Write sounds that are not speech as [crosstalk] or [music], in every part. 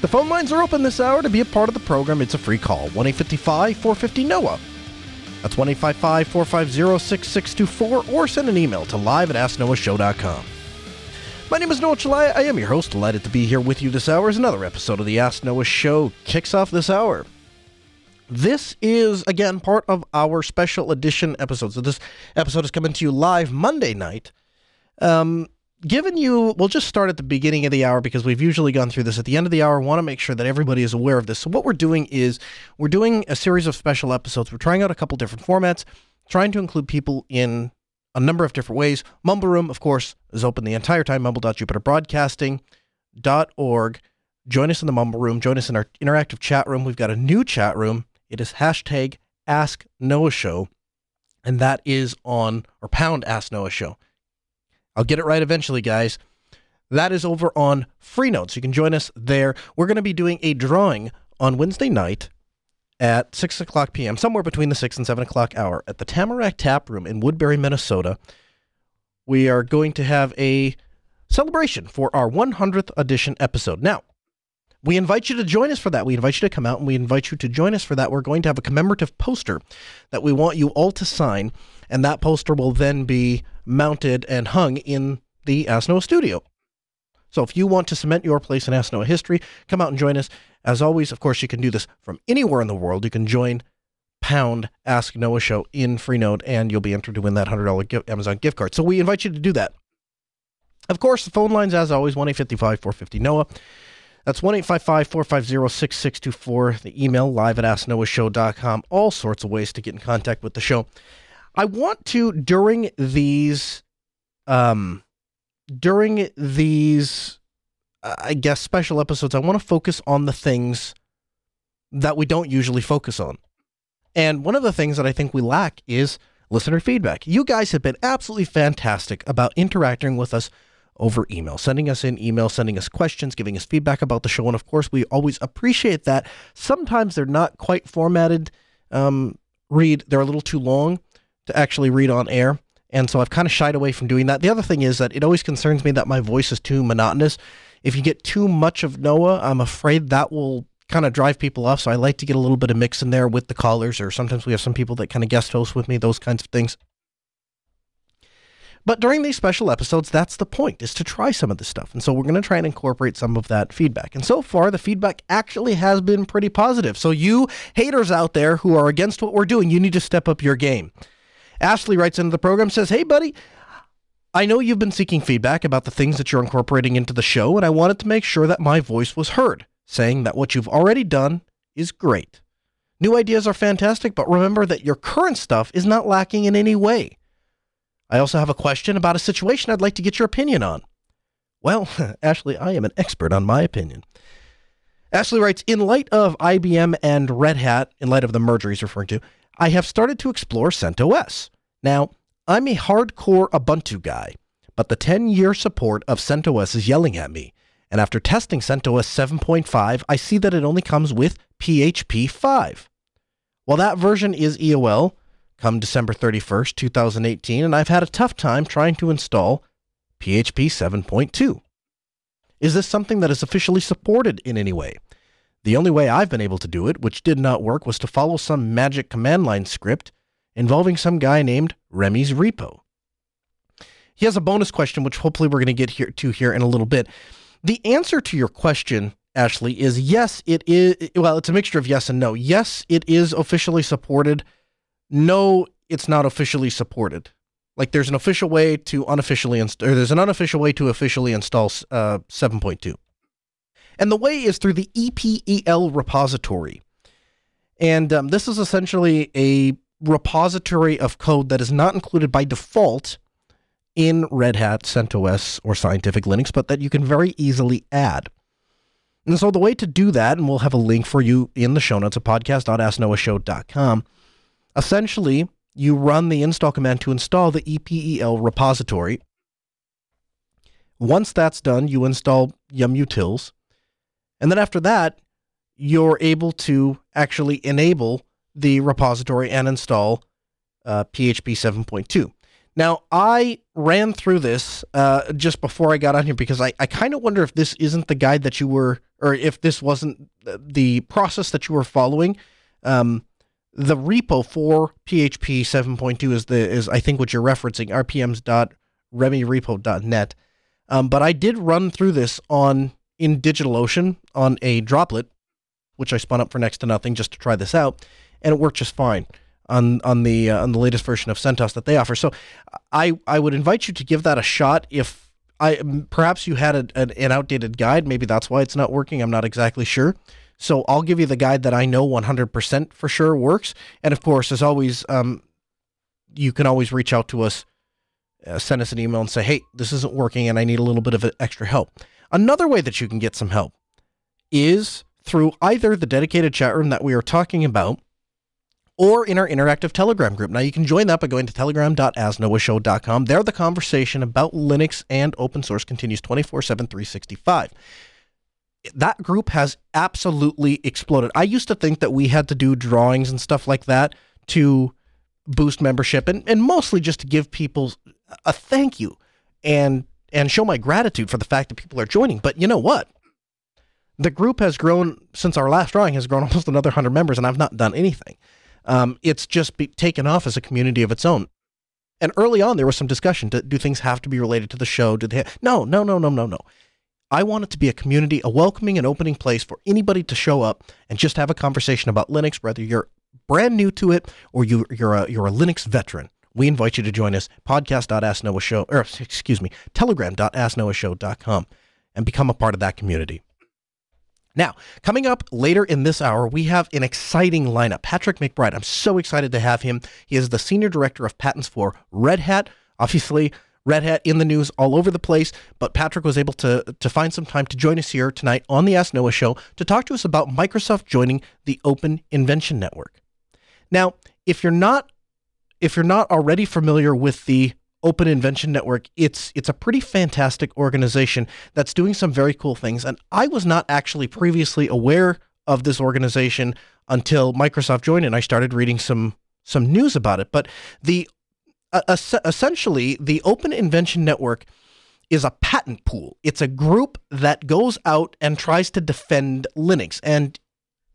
The phone lines are open this hour to be a part of the program. It's a free call 1 855 450 NOAH. That's 1 855 450 6624 or send an email to live at asknoahshow.com. My name is Noah Chelliah. I am your host. Delighted to be here with you this hour as another episode of the Ask Noah Show kicks off this hour. This is, again, part of our special edition episode. So, this episode is coming to you live Monday night. Um, given you, we'll just start at the beginning of the hour because we've usually gone through this at the end of the hour. want to make sure that everybody is aware of this. So, what we're doing is we're doing a series of special episodes. We're trying out a couple different formats, trying to include people in a number of different ways. Mumble Room, of course, is open the entire time, mumble.jupiterbroadcasting.org. Join us in the Mumble Room. Join us in our interactive chat room. We've got a new chat room it is hashtag Ask Noah Show, and that is on or pound Ask Noah Show. I'll get it right eventually, guys. That is over on Freenode, so you can join us there. We're going to be doing a drawing on Wednesday night at 6 o'clock p.m., somewhere between the 6 and 7 o'clock hour at the Tamarack Tap Room in Woodbury, Minnesota. We are going to have a celebration for our 100th edition episode. Now, we invite you to join us for that. We invite you to come out and we invite you to join us for that. We're going to have a commemorative poster that we want you all to sign, and that poster will then be mounted and hung in the Ask Noah studio. So if you want to cement your place in Ask Noah history, come out and join us. As always, of course, you can do this from anywhere in the world. You can join pound Ask Noah Show in Freenode, and you'll be entered to win that $100 Amazon gift card. So we invite you to do that. Of course, the phone lines, as always, 1 855 450 Noah. That's 1 450 6624. The email live at asknoahshow.com. All sorts of ways to get in contact with the show. I want to, during these, um, during these, I guess, special episodes, I want to focus on the things that we don't usually focus on. And one of the things that I think we lack is listener feedback. You guys have been absolutely fantastic about interacting with us over email, sending us in email, sending us questions, giving us feedback about the show. And of course, we always appreciate that. Sometimes they're not quite formatted. Um, read, they're a little too long to actually read on air. And so I've kind of shied away from doing that. The other thing is that it always concerns me that my voice is too monotonous. If you get too much of Noah, I'm afraid that will kind of drive people off. So I like to get a little bit of mix in there with the callers, or sometimes we have some people that kind of guest host with me, those kinds of things. But during these special episodes, that's the point, is to try some of this stuff. And so we're going to try and incorporate some of that feedback. And so far, the feedback actually has been pretty positive. So you haters out there who are against what we're doing, you need to step up your game. Ashley writes into the program, says, Hey, buddy, I know you've been seeking feedback about the things that you're incorporating into the show, and I wanted to make sure that my voice was heard, saying that what you've already done is great. New ideas are fantastic, but remember that your current stuff is not lacking in any way. I also have a question about a situation I'd like to get your opinion on. Well, [laughs] Ashley, I am an expert on my opinion. Ashley writes In light of IBM and Red Hat, in light of the merger he's referring to, I have started to explore CentOS. Now, I'm a hardcore Ubuntu guy, but the 10 year support of CentOS is yelling at me. And after testing CentOS 7.5, I see that it only comes with PHP 5. While that version is EOL, come December 31st, 2018, and I've had a tough time trying to install PHP 7.2. Is this something that is officially supported in any way? The only way I've been able to do it, which did not work, was to follow some magic command line script involving some guy named Remi's repo. He has a bonus question, which hopefully we're going to get here to here in a little bit. The answer to your question, Ashley, is yes, it is. Well, it's a mixture of yes and no. Yes, it is officially supported no, it's not officially supported. Like there's an official way to unofficially install, or there's an unofficial way to officially install uh, 7.2. And the way is through the EPEL repository. And um, this is essentially a repository of code that is not included by default in Red Hat, CentOS, or Scientific Linux, but that you can very easily add. And so the way to do that, and we'll have a link for you in the show notes at podcast.asknoahshow.com. Essentially, you run the install command to install the EPEL repository. Once that's done, you install yumutils. And then after that, you're able to actually enable the repository and install uh, PHP 7.2. Now, I ran through this uh, just before I got on here because I, I kind of wonder if this isn't the guide that you were, or if this wasn't the process that you were following. Um, the repo for PHP 7.2 is the is I think what you're referencing rpms.remirepo.net. Um, but I did run through this on in DigitalOcean on a droplet, which I spun up for next to nothing just to try this out, and it worked just fine on on the uh, on the latest version of CentOS that they offer. So I I would invite you to give that a shot if I perhaps you had a, an, an outdated guide, maybe that's why it's not working. I'm not exactly sure. So I'll give you the guide that I know 100% for sure works. And of course, as always, um, you can always reach out to us, uh, send us an email and say, hey, this isn't working and I need a little bit of extra help. Another way that you can get some help is through either the dedicated chat room that we are talking about or in our interactive Telegram group. Now, you can join that by going to telegram.asknoahshow.com. There, the conversation about Linux and open source continues 24 7, 365. That group has absolutely exploded. I used to think that we had to do drawings and stuff like that to boost membership and, and mostly just to give people a thank you and and show my gratitude for the fact that people are joining. But you know what? The group has grown since our last drawing has grown [laughs] almost another 100 members and I've not done anything. Um, it's just be taken off as a community of its own. And early on, there was some discussion: do, do things have to be related to the show? Do they? No, no, no, no, no, no. I want it to be a community, a welcoming and opening place for anybody to show up and just have a conversation about Linux, whether you're brand new to it or you, you're a you're a Linux veteran. We invite you to join us. Podcast.asknoahshow, or excuse me, telegram.asknoahshow.com and become a part of that community. Now, coming up later in this hour, we have an exciting lineup. Patrick McBride, I'm so excited to have him. He is the Senior Director of Patents for Red Hat. Obviously, Red Hat in the news all over the place, but Patrick was able to, to find some time to join us here tonight on the Ask Noah show to talk to us about Microsoft joining the Open Invention Network. Now, if you're not if you're not already familiar with the Open Invention Network, it's it's a pretty fantastic organization that's doing some very cool things. And I was not actually previously aware of this organization until Microsoft joined and I started reading some some news about it. But the Uh, essentially the Open Invention Network is a patent pool. It's a group that goes out and tries to defend Linux. And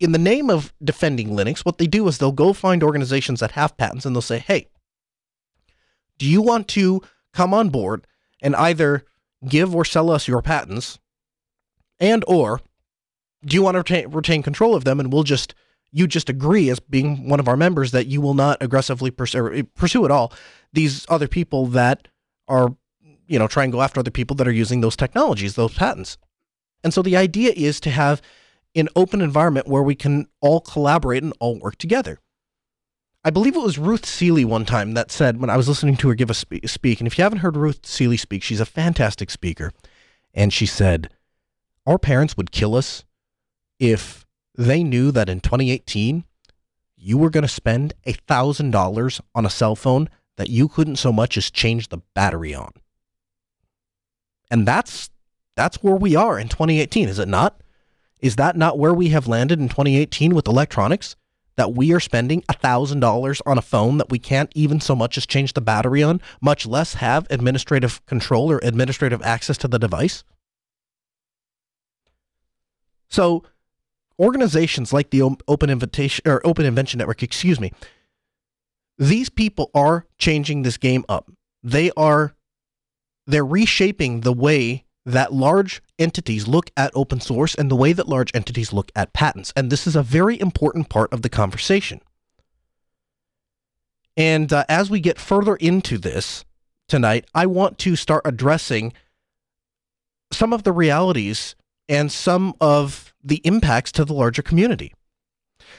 in the name of defending Linux, what they do is they'll go find organizations that have patents and they'll say, "Hey, do you want to come on board and either give or sell us your patents and or do you want to retain, retain control of them and we'll just you just agree as being one of our members that you will not aggressively pursue, eh, pursue at all these other people that are you know try and go after other people that are using those technologies those patents and so the idea is to have an open environment where we can all collaborate and all work together I believe it was Ruth Suehle one time that said when I was listening to her give a spe- speak, and if you haven't heard Ruth Suehle speak, she's a fantastic speaker. And she said, Our parents would kill us if they knew that in 2018 you were going to spend $1,000 on a cell phone that you couldn't so much as change the battery on. And that's that's where we are in 2018, is it not? Is that not where we have landed in 2018 with electronics? that we are spending $1,000 on a phone that we can't even so much as change the battery on, much less have administrative control or administrative access to the device? So, organizations like the Open Invitation or Open Invention Network, excuse me, these people are changing this game up. They are they're reshaping the way that large entities look at open source and the way that large entities look at patents. And this is a very important part of the conversation. And uh, as we get further into this tonight, I want to start addressing some of the realities and some of the impacts to the larger community.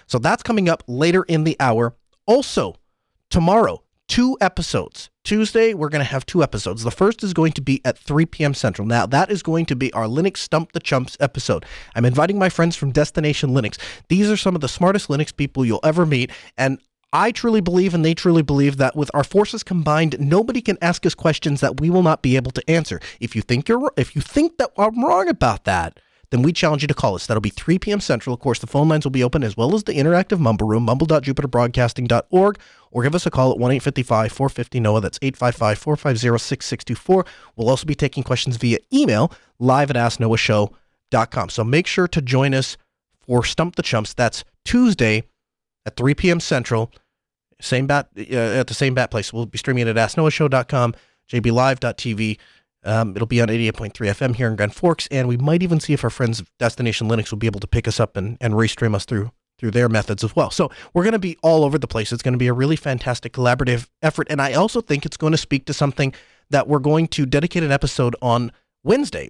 So that's coming up later in the hour. Also, tomorrow, two episodes Tuesday, we're going to have two episodes. The first is going to be at 3 p.m. Central. Now, that is going to be our Linux Stump the Chumps episode. I'm inviting my friends from Destination Linux. These are some of the smartest Linux people you'll ever meet, and I truly believe, and they truly believe, that with our forces combined, nobody can ask us questions that we will not be able to answer. If you think you're, if you think that I'm wrong about that, then we challenge you to call us. That'll be 3 p.m. Central. Of course, the phone lines will be open as well as the interactive mumble room, mumble.jupiterbroadcasting.org, or give us a call at 1 855 450 NOAH. That's 855 450 6624. We'll also be taking questions via email, live at asknoahshow.com. So make sure to join us for Stump the Chumps. That's Tuesday at 3 p.m. Central. Same bat uh, at the same bat place. We'll be streaming it at asknoahshow.com, jblive.tv. Um, it'll be on 88.3 FM here in Grand Forks, and we might even see if our friends of Destination Linux will be able to pick us up and, and restream us through through their methods as well. So we're going to be all over the place. It's going to be a really fantastic collaborative effort, and I also think it's going to speak to something that we're going to dedicate an episode on Wednesday.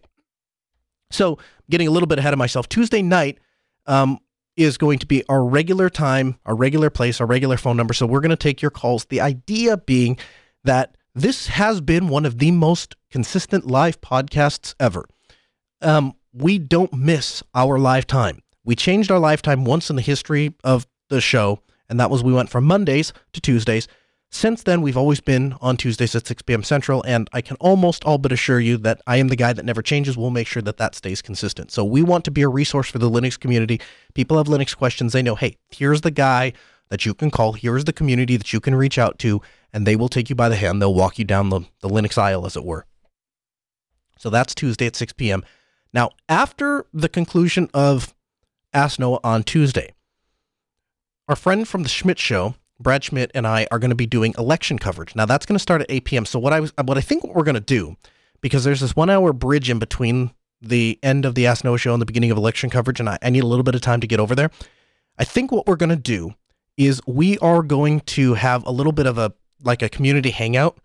So getting a little bit ahead of myself, Tuesday night um, is going to be our regular time, our regular place, our regular phone number. So we're going to take your calls. The idea being that this has been one of the most consistent live podcasts ever. Um, we don't miss our live time. We changed our lifetime once in the history of the show, and that was we went from Mondays to Tuesdays. Since then, we've always been on Tuesdays at 6 p.m. Central, and I can almost all but assure you that I am the guy that never changes. We'll make sure that that stays consistent. So we want to be a resource for the Linux community. People have Linux questions. They know, hey, here's the guy that you can call. Here's the community that you can reach out to, and they will take you by the hand. They'll walk you down the, the Linux aisle, as it were. So that's Tuesday at 6 p.m. Now, after the conclusion of Ask Noah on Tuesday, our friend from the Schmidt Show, Brad Schmidt, and I are going to be doing election coverage. Now, that's going to start at 8 p.m. So what I was, what I think what we're going to do, because there's this one hour bridge in between the end of the Ask Noah show and the beginning of election coverage, and I, I need a little bit of time to get over there. I think what we're going to do is we are going to have a little bit of a like a community hangout.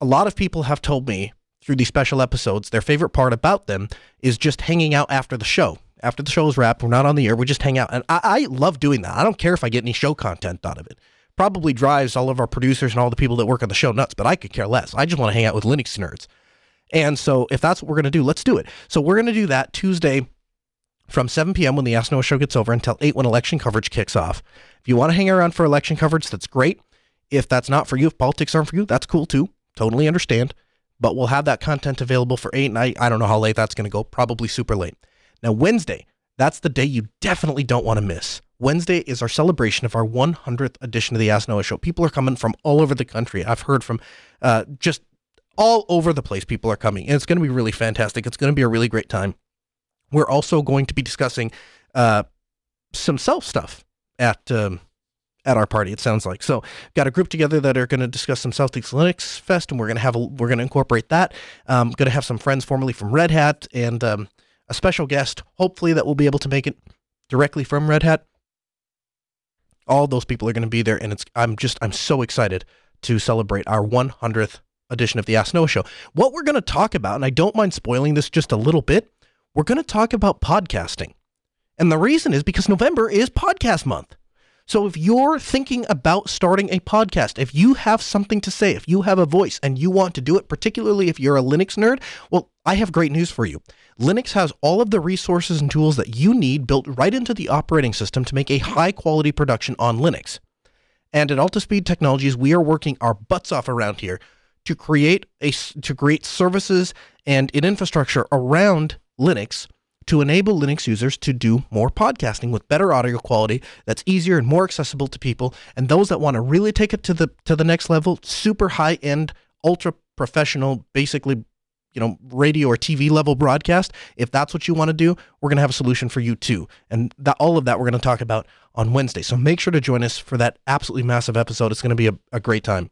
A lot of people have told me through these special episodes their favorite part about them is just hanging out after the show. After the show is wrapped, we're not on the air, we just hang out. And I, I love doing that. I don't care if I get any show content out of it. Probably drives all of our producers and all the people that work on the show nuts, but I could care less. I just want to hang out with Linux nerds. And so if that's what we're going to do, let's do it. So we're going to do that Tuesday from 7 p.m. when the Ask Noah show gets over until 8 when election coverage kicks off. If you want to hang around for election coverage, that's great. If that's not for you, if politics aren't for you, that's cool too. Totally understand. But we'll have that content available for 8 and I, I don't know how late that's going to go. Probably super late. Now, Wednesday, that's the day you definitely don't want to miss. Wednesday is our celebration of our 100th edition of the Ask Noah Show. People are coming from all over the country. I've heard from uh, just all over the place. People are coming, and it's going to be really fantastic. It's going to be a really great time. We're also going to be discussing uh, some self stuff at um, at our party. It sounds like so. Got a group together that are going to discuss some Celtics Linux Fest, and we're going to have a, we're going to incorporate that. Um, going to have some friends formerly from Red Hat and um, a special guest, hopefully that will be able to make it directly from Red Hat. All those people are going to be there, and it's I'm just I'm so excited to celebrate our 100th edition of the Ask Noah Show. What we're going to talk about, and I don't mind spoiling this just a little bit, we're going to talk about podcasting. And the reason is because November is podcast month. So if you're thinking about starting a podcast, if you have something to say, if you have a voice and you want to do it, particularly if you're a Linux nerd, well, I have great news for you. Linux has all of the resources and tools that you need built right into the operating system to make a high quality production on Linux. And at Altispeed Technologies, we are working our butts off around here to create a to create services and an infrastructure around Linux to enable Linux users to do more podcasting with better audio quality that's easier and more accessible to people and those that want to really take it to the to the next level, super high end, ultra professional, basically you know radio or TV level broadcast, if that's what you want to do, we're going to have a solution for you too. And that all of that we're going to talk about on Wednesday. So make sure to join us for that absolutely massive episode. It's going to be a, a great time.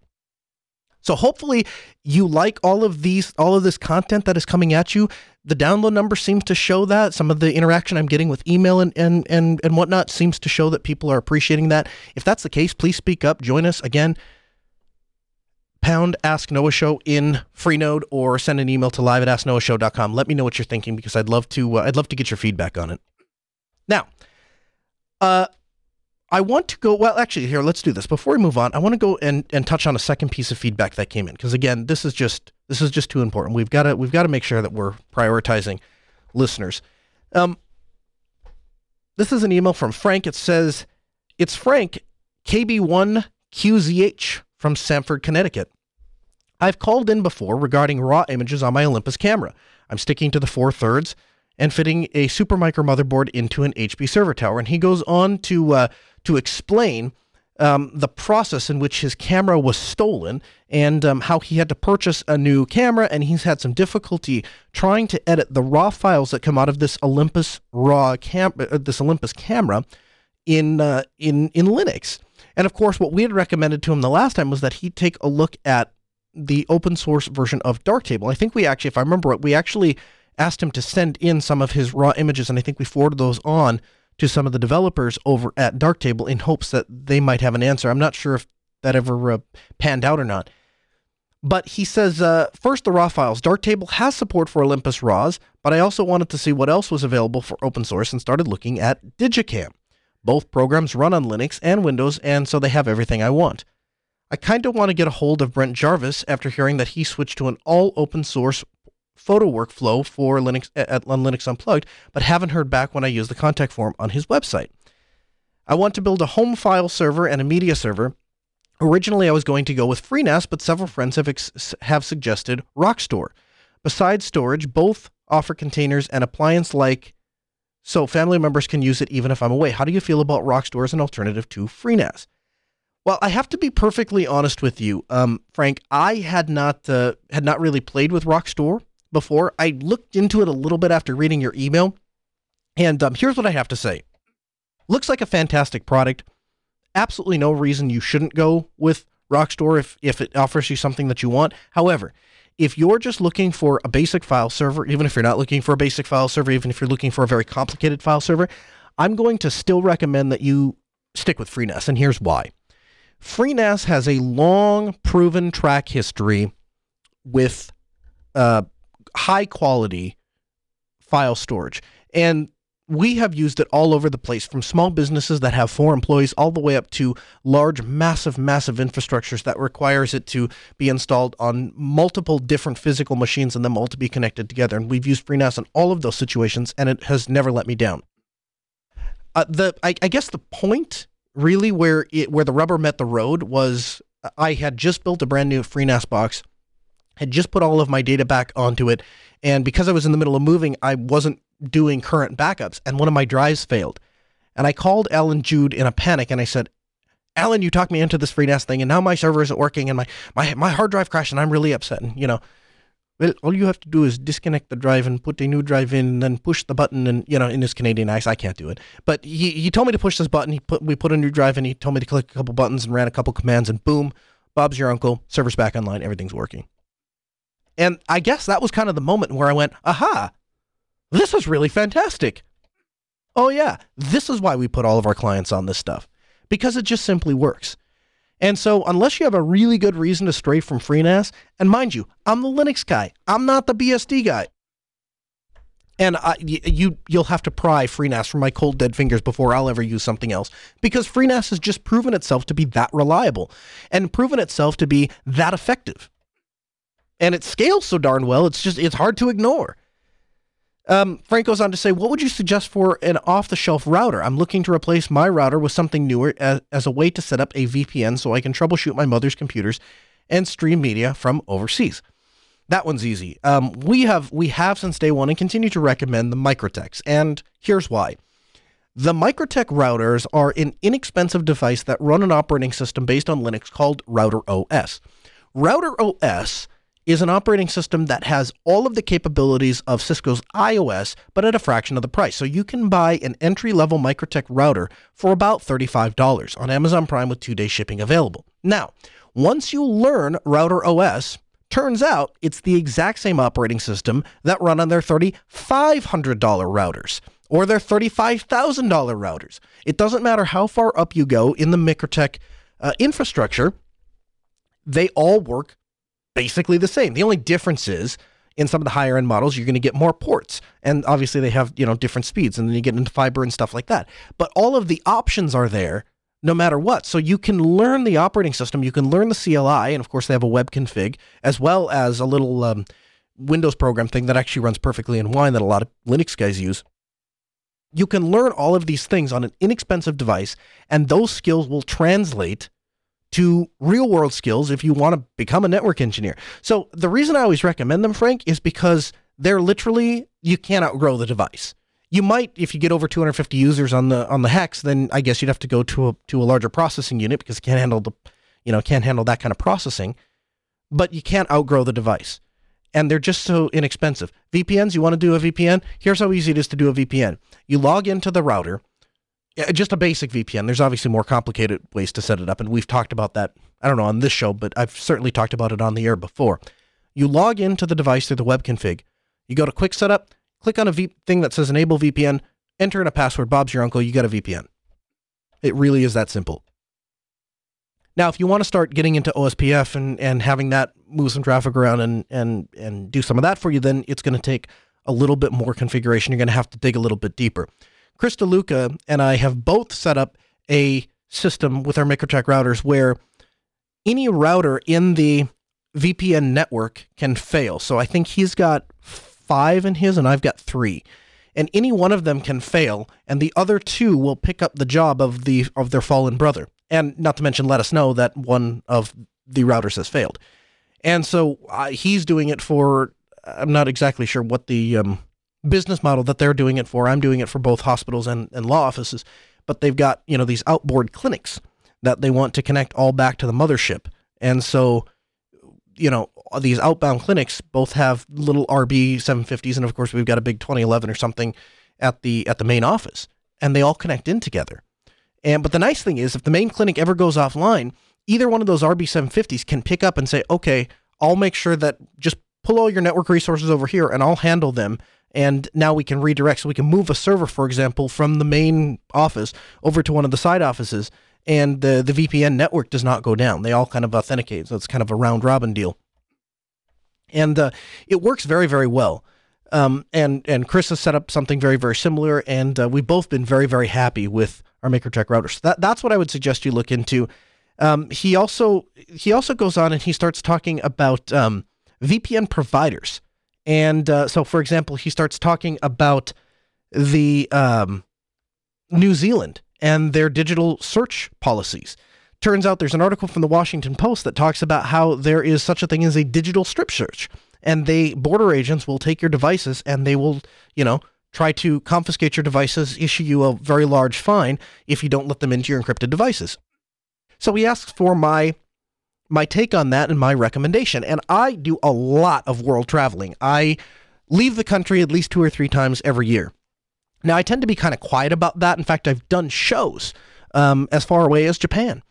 So hopefully you like all of these all of this content that is coming at you. The download number seems to show that. Some of the interaction I'm getting with email and and and, and whatnot seems to show that people are appreciating that. If that's the case, please speak up. Join us again. Pound Ask Noah Show in Freenode or send an email to live at asknoahshow.com. Let me know what you're thinking because I'd love to uh, I'd love to get your feedback on it. Now, uh, I want to go. Well, actually, here, let's do this. Before we move on, I want to go and, and touch on a second piece of feedback that came in because again, this is just this is just too important. We've got to we've got to make sure that we're prioritizing listeners. Um, this is an email from Frank. It says, "It's Frank KB1QZH from Stamford, Connecticut. I've called in before regarding raw images on my Olympus camera. I'm sticking to the four thirds." And fitting a Supermicro motherboard into an HP server tower. And he goes on to uh, to explain um, the process in which his camera was stolen and um, how he had to purchase a new camera and he's had some difficulty trying to edit the raw files that come out of this Olympus raw cam uh, this Olympus camera in uh, in in Linux. And of course, what we had recommended to him the last time was that he take a look at the open source version of Darktable. I think we actually, if I remember it, we actually asked him to send in some of his raw images, and I think we forwarded those on to some of the developers over at Darktable in hopes that they might have an answer. I'm not sure if that ever uh, panned out or not. But he says, uh, first, the raw files. Darktable has support for Olympus RAWs, but I also wanted to see what else was available for open source and started looking at digiKam. Both programs run on Linux and Windows, and so they have everything I want. I kind of want to get a hold of Brent Gervais after hearing that he switched to an all open source photo workflow for Linux at, on Linux Unplugged, but haven't heard back when I use the contact form on his website. I want to build a home file server and a media server. Originally, I was going to go with FreeNAS, but several friends have ex- have suggested Rockstor. Besides storage, both offer containers and appliance like so family members can use it even if I'm away. How do you feel about Rockstor as an alternative to FreeNAS? Well, I have to be perfectly honest with you, um, Frank. I had not uh, had not really played with Rockstor before. I looked into it a little bit after reading your email, and um, here's what I have to say. Looks like a fantastic product. Absolutely no reason you shouldn't go with Rockstor if if it offers you something that you want. However, if you're just looking for a basic file server, even if you're not looking for a basic file server, even if you're looking for a very complicated file server, I'm going to still recommend that you stick with FreeNAS, and here's why. FreeNAS has a long proven track history with uh, high quality file storage. And we have used it all over the place from small businesses that have four employees all the way up to large massive massive infrastructures that requires it to be installed on multiple different physical machines and them all to be connected together. And we've used FreeNAS in all of those situations and it has never let me down. Uh, the I, I guess the point really where it where the rubber met the road was I had just built a brand new FreeNAS box had just put all of my data back onto it. And because I was in the middle of moving, I wasn't doing current backups, and one of my drives failed. And I called Allan Jude in a panic and I said, Allan, you talked me into this free FreeNAS thing, and now my server isn't working, and my, my, my hard drive crashed, and I'm really upset. And, you know, well, all you have to do is disconnect the drive and put a new drive in, and then push the button. And you know, in his Canadian accent, I can't do it. But he, he told me to push this button. He put we put a new drive in. He told me to click a couple buttons and ran a couple commands, and boom, Bob's your uncle. Server's back online. Everything's working. And I guess that was kind of the moment where I went, aha, this is really fantastic. Oh, yeah, this is why we put all of our clients on this stuff, because it just simply works. And so, unless you have a really good reason to stray from FreeNAS, and mind you, I'm the Linux guy, I'm not the BSD guy. And I, you, you'll have to pry FreeNAS from my cold dead fingers before I'll ever use something else, because FreeNAS has just proven itself to be that reliable and proven itself to be that effective and it scales so darn well. It's just it's hard to ignore. Um, Frank goes on to say, "What would you suggest for an off-the-shelf router? I'm looking to replace my router with something newer as, as a way to set up a VPN so I can troubleshoot my mother's computers and stream media from overseas." That one's easy. Um, we have we have since day one and continue to recommend the MikroTiks, and here's why. The MikroTik routers are an inexpensive device that run an operating system based on Linux called Router OS. Router OS is an operating system that has all of the capabilities of Cisco's iOS, but at a fraction of the price. So you can buy an entry level MikroTik router for about $35 on Amazon Prime with two day shipping available. Now, once you learn Router OS, turns out it's the exact same operating system that run on their $3,500 routers or their $35,000 routers. It doesn't matter how far up you go in the MikroTik uh, infrastructure, they all work basically the same. The only difference is in some of the higher end models, you're going to get more ports. And obviously they have, you know, different speeds and then you get into fiber and stuff like that. But all of the options are there no matter what. So you can learn the operating system, you can learn the CLI, and of course they have a web config as well as a little um, Windows program thing that actually runs perfectly in Wine that a lot of Linux guys use. You can learn all of these things on an inexpensive device, and those skills will translate to real world skills if you want to become a network engineer. So the reason I always recommend them, Frank, is because they're literally you can't outgrow the device. You might, if you get over 250 users on the on the hex, then I guess you'd have to go to a to a larger processing unit because it can't handle the, you know, can't handle that kind of processing. But you can't outgrow the device, and they're just so inexpensive. VPNs, you want to do a VPN? Here's how easy it is to do a VPN. You log into the router, just a basic VPN. There's obviously more complicated ways to set it up, and we've talked about that. I don't know on this show, but I've certainly talked about it on the air before. You log into the device through the web config. You go to quick setup click on a v- thing that says enable VPN, enter in a password. Bob's your uncle. You got a VPN. It really is that simple. Now, if you want to start getting into OSPF and, and having that move some traffic around and, and, and do some of that for you, then it's going to take a little bit more configuration. You're going to have to dig a little bit deeper. Chris DeLuca and I have both set up a system with our MikroTik routers where any router in the VPN network can fail. So I think he's got five in his, and I've got three. And any one of them can fail, and the other two will pick up the job of the of their fallen brother. And not to mention, let us know that one of the routers has failed. And so uh, he's doing it for. I'm not exactly sure what the um, business model that they're doing it for. I'm doing it for both hospitals and, and law offices, but they've got you know these outboard clinics that they want to connect all back to the mothership. And so you know, these outbound clinics both have little RB 750s, and of course we've got a big 2011 or something at the at the main office, and they all connect in together. And but the nice thing is, if the main clinic ever goes offline, either one of those RB 750s can pick up and say, okay, I'll make sure that just pull all your network resources over here, and I'll handle them. And now we can redirect, so we can move a server, for example, from the main office over to one of the side offices and the the VPN network does not go down. They all kind of authenticate, so it's kind of a round robin deal, and uh, it works very very well. Um, and and Chris has set up something very very similar, and uh, we've both been very very happy with our MikroTik routers. So that that's what I would suggest you look into. Um, he also he also goes on and he starts talking about um, VPN providers, and uh, so for example, he starts talking about the um, New Zealand and their digital search policies. Turns out there's an article from the Washington Post that talks about how there is such a thing as a digital strip search. And they border agents will take your devices and they will, you know, try to confiscate your devices, issue you a very large fine if you don't let them into your encrypted devices. So he asks for my my take on that and my recommendation. And I do a lot of world traveling. I leave the country at least two or three times every year. Now, I tend to be kind of quiet about that. In fact, I've done shows um, as far away as Japan.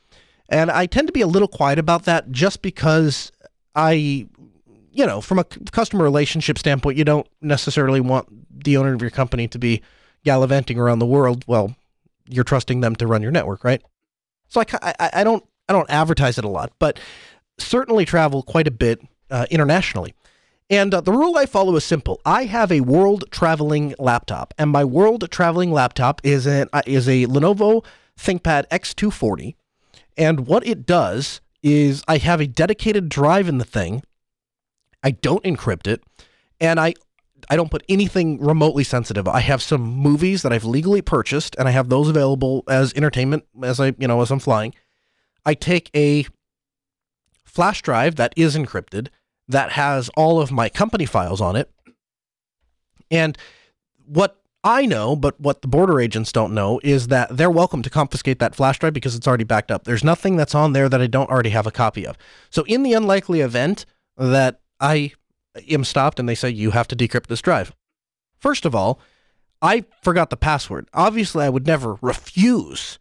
And I tend to be a little quiet about that just because I, you know, from a customer relationship standpoint, you don't necessarily want the owner of your company to be gallivanting around the world. Well, you're trusting them to run your network, right? So I, I, I don't I don't advertise it a lot, but certainly travel quite a bit uh, internationally. And uh, the rule I follow is simple. I have a world traveling laptop, and my world traveling laptop is an uh, is a Lenovo ThinkPad X240. And what it does is I have a dedicated drive in the thing. I don't encrypt it, and I I don't put anything remotely sensitive. I have some movies that I've legally purchased, and I have those available as entertainment as I you know as I'm flying. I take a flash drive that is encrypted that has all of my company files on it. And what I know, but what the border agents don't know, is that they're welcome to confiscate that flash drive because it's already backed up. There's nothing that's on there that I don't already have a copy of. So, in the unlikely event that I am stopped and they say, you have to decrypt this drive, first of all, I forgot the password. Obviously, I would never refuse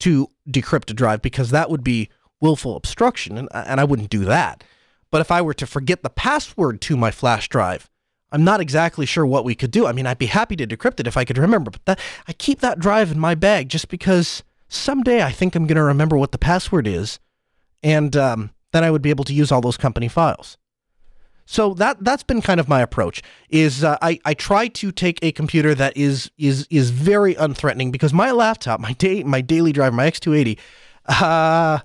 to decrypt a drive because that would be willful obstruction, and, and I wouldn't do that. But if I were to forget the password to my flash drive, I'm not exactly sure what we could do. I mean, I'd be happy to decrypt it if I could remember, but that, I keep that drive in my bag just because someday I think I'm going to remember what the password is, and um, then I would be able to use all those company files. So that that's been kind of my approach. Is uh, I I try to take a computer that is is is very unthreatening because my laptop, my day my daily driver, my X280, uh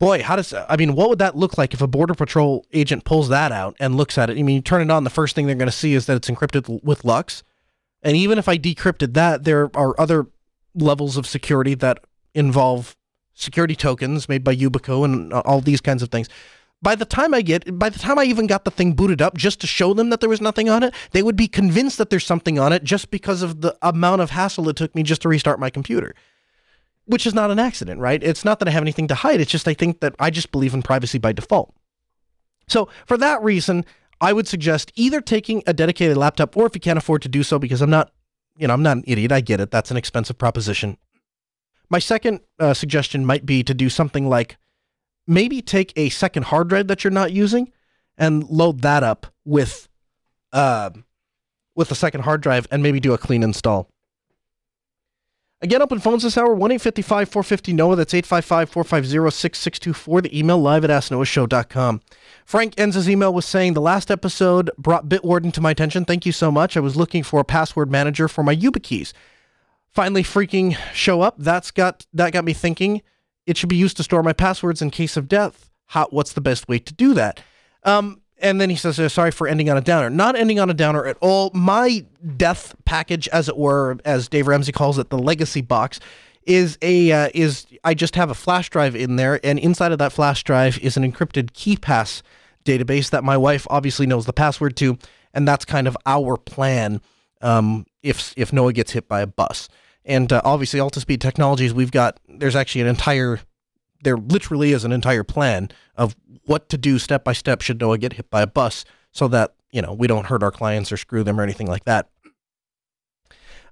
boy, how does I mean, what would that look like if a border patrol agent pulls that out and looks at it? I mean, you turn it on, the first thing they're going to see is that it's encrypted with LUKS. And even if I decrypted that, there are other levels of security that involve security tokens made by Yubico and all these kinds of things. By the time I get, by the time I even got the thing booted up just to show them that there was nothing on it, they would be convinced that there's something on it just because of the amount of hassle it took me just to restart my computer. Which is not an accident, right? It's not that I have anything to hide. It's just I think that I just believe in privacy by default. So for that reason, I would suggest either taking a dedicated laptop or if you can't afford to do so, because I'm not, you know, I'm not an idiot. I get it. That's an expensive proposition. My second uh, suggestion might be to do something like maybe take a second hard drive that you're not using and load that up with, uh, with a second hard drive and maybe do a clean install. Again, open phones this hour, 1 855 450 NOAH. That's 855 450 6624. The email live at asknoahshow.com. Frank ends his email with saying, The last episode brought Bitwarden to my attention. Thank you so much. I was looking for a password manager for my YubiKeys. Finally, freaking show up. That's got that got me thinking. It should be used to store my passwords in case of death. How? What's the best way to do that? Um, and then he says, uh, "Sorry for ending on a downer. Not ending on a downer at all. My death package, as it were, as Dave Ramsey calls it, the legacy box." Is a uh, is I just have a flash drive in there, and inside of that flash drive is an encrypted KeePass database that my wife obviously knows the password to, and that's kind of our plan um, if if Noah gets hit by a bus. And uh, obviously, Altispeed Technologies, we've got there's actually an entire there literally is an entire plan of what to do step by step should Noah get hit by a bus so that, you know, we don't hurt our clients or screw them or anything like that.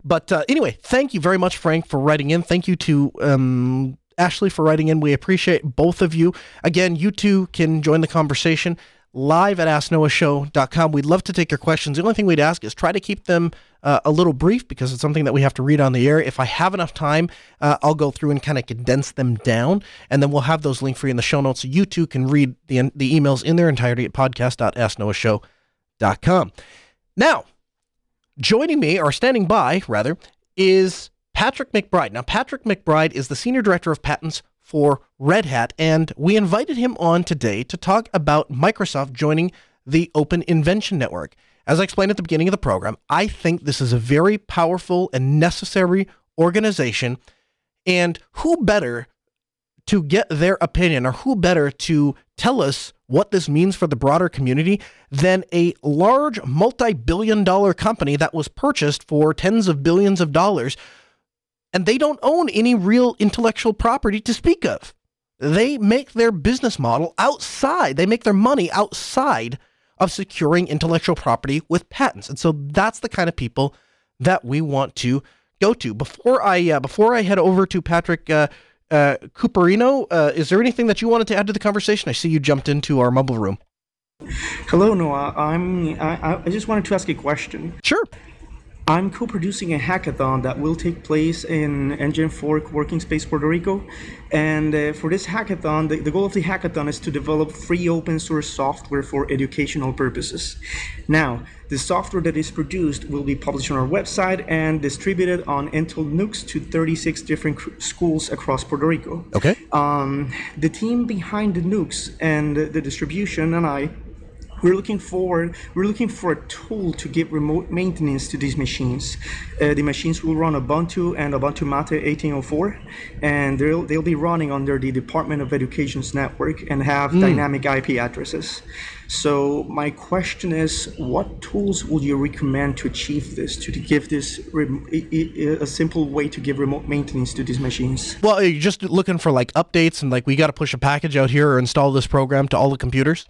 But uh, anyway, thank you very much, Frank, for writing in. Thank you to um, Ashley for writing in. We appreciate both of you. Again, you two can join the conversation live at asknoahshow.com. We'd love to take your questions. The only thing we'd ask is try to keep them uh, a little brief because it's something that we have to read on the air. If I have enough time, uh, I'll go through and kind of condense them down, and then we'll have those linked for you in the show notes so you too can read the, the emails in their entirety at podcast.asknoahshow.com. Now, joining me, or standing by, rather, is Patrick McBride. Now, Patrick McBride is the Senior Director of Patents for Red Hat, and we invited him on today to talk about Microsoft joining the Open Invention Network. As I explained at the beginning of the program, I think this is a very powerful and necessary organization. And who better to get their opinion, or who better to tell us what this means for the broader community than a large multi billion dollar company that was purchased for tens of billions of dollars? And they don't own any real intellectual property to speak of. They make their business model outside, they make their money outside of securing intellectual property with patents. And so that's the kind of people that we want to go to. Before I uh, before I head over to Patrick uh, uh, Cooperino, uh, is there anything that you wanted to add to the conversation? I see you jumped into our Mumble room. Hello, Noah. I'm. I, I just wanted to ask a question. Sure. I'm co-producing a hackathon that will take place in Engine-4 Working Space Puerto Rico. And uh, for this hackathon, the, the, goal of the hackathon is to develop free open source software for educational purposes. Now, the software that is produced will be published on our website and distributed on Intel NUCs to 36 different cr- schools across Puerto Rico. Okay. Um, the team behind the NUCs and the distribution and I we're looking forward we're looking for a tool to give remote maintenance to these machines. Uh, the machines will run ubuntu and ubuntu mate 1804 and they'll, they'll be running under the department of education's network and have mm. dynamic ip addresses. So my question is what tools would you recommend to achieve this to, to give this a simple way to give remote maintenance to these machines? Well you're just looking for like updates and like we got to push a package out here or install this program to all the computers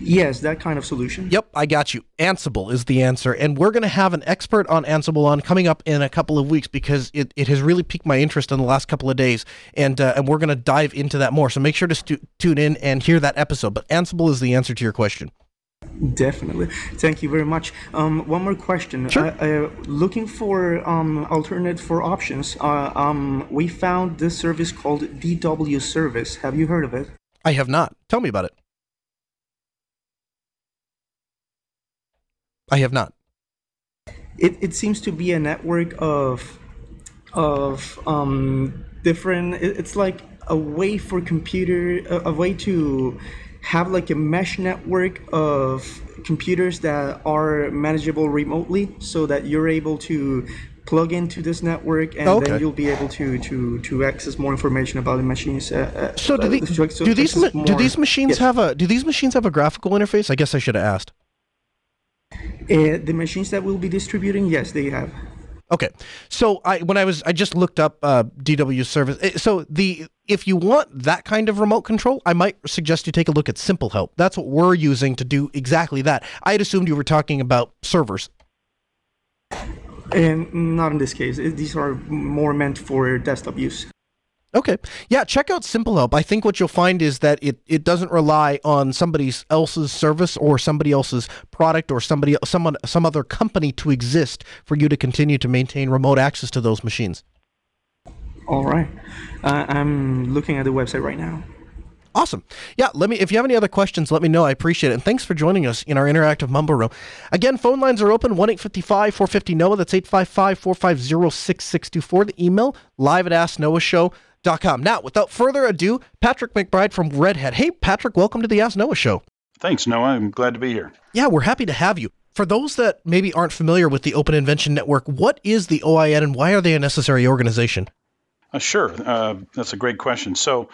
Yes, that kind of solution. Yep, I got you. Ansible is the answer. And we're going to have an expert on Ansible on coming up in a couple of weeks because it, it has really piqued my interest in the last couple of days. And, uh, and we're going to dive into that more. So make sure to stu- tune in and hear that episode. But Ansible is the answer to your question. Definitely. Thank you very much. Um, one more question. Sure. Uh, uh, looking for um, alternate for options, uh, um, we found this service called DW Service. Have you heard of it? I have not. Tell me about it. I have not. It, it seems to be a network of of um, different. It, it's like a way for computer a, a way to have like a mesh network of computers that are manageable remotely so that you're able to plug into this network and Okay. then you'll be able to to to access more information about the machines uh, uh, So do, uh, the, so do these ma- do these machines Yes. have a do these machines have a graphical interface? I guess I should have asked. Uh, the machines that we'll be distributing yes they have Okay, so I when I was I just looked up uh, DW service. eh, So the if you want that kind of remote control, I might suggest you take a look at Simple Help. That's what we're using to do exactly that. I had assumed you were talking about servers. and not in this case Uh, these are more meant for desktop use Okay. Yeah, check out Simple Help. I think what you'll find is that it, it doesn't rely on somebody else's service or somebody else's product or somebody someone some other company to exist for you to continue to maintain remote access to those machines. all right uh, i'm looking at the website right now Awesome. Yeah, let me if you have any other questions, let me know. I appreciate it. And thanks for joining us in our interactive mumble room. Again, phone lines are open 1-855-450 NOAH. That's 855-450-6624. The email live at asknoahshow.com. Now, without further ado, Patrick McBride from Red Hat. Hey, Patrick, welcome to the Ask Noah show. Thanks, Noah. I'm glad to be here. Yeah, we're happy to have you. For those that maybe aren't familiar with the Open Invention Network, what is the OIN and why are they a necessary organization? Uh, sure, uh, that's a great question. So,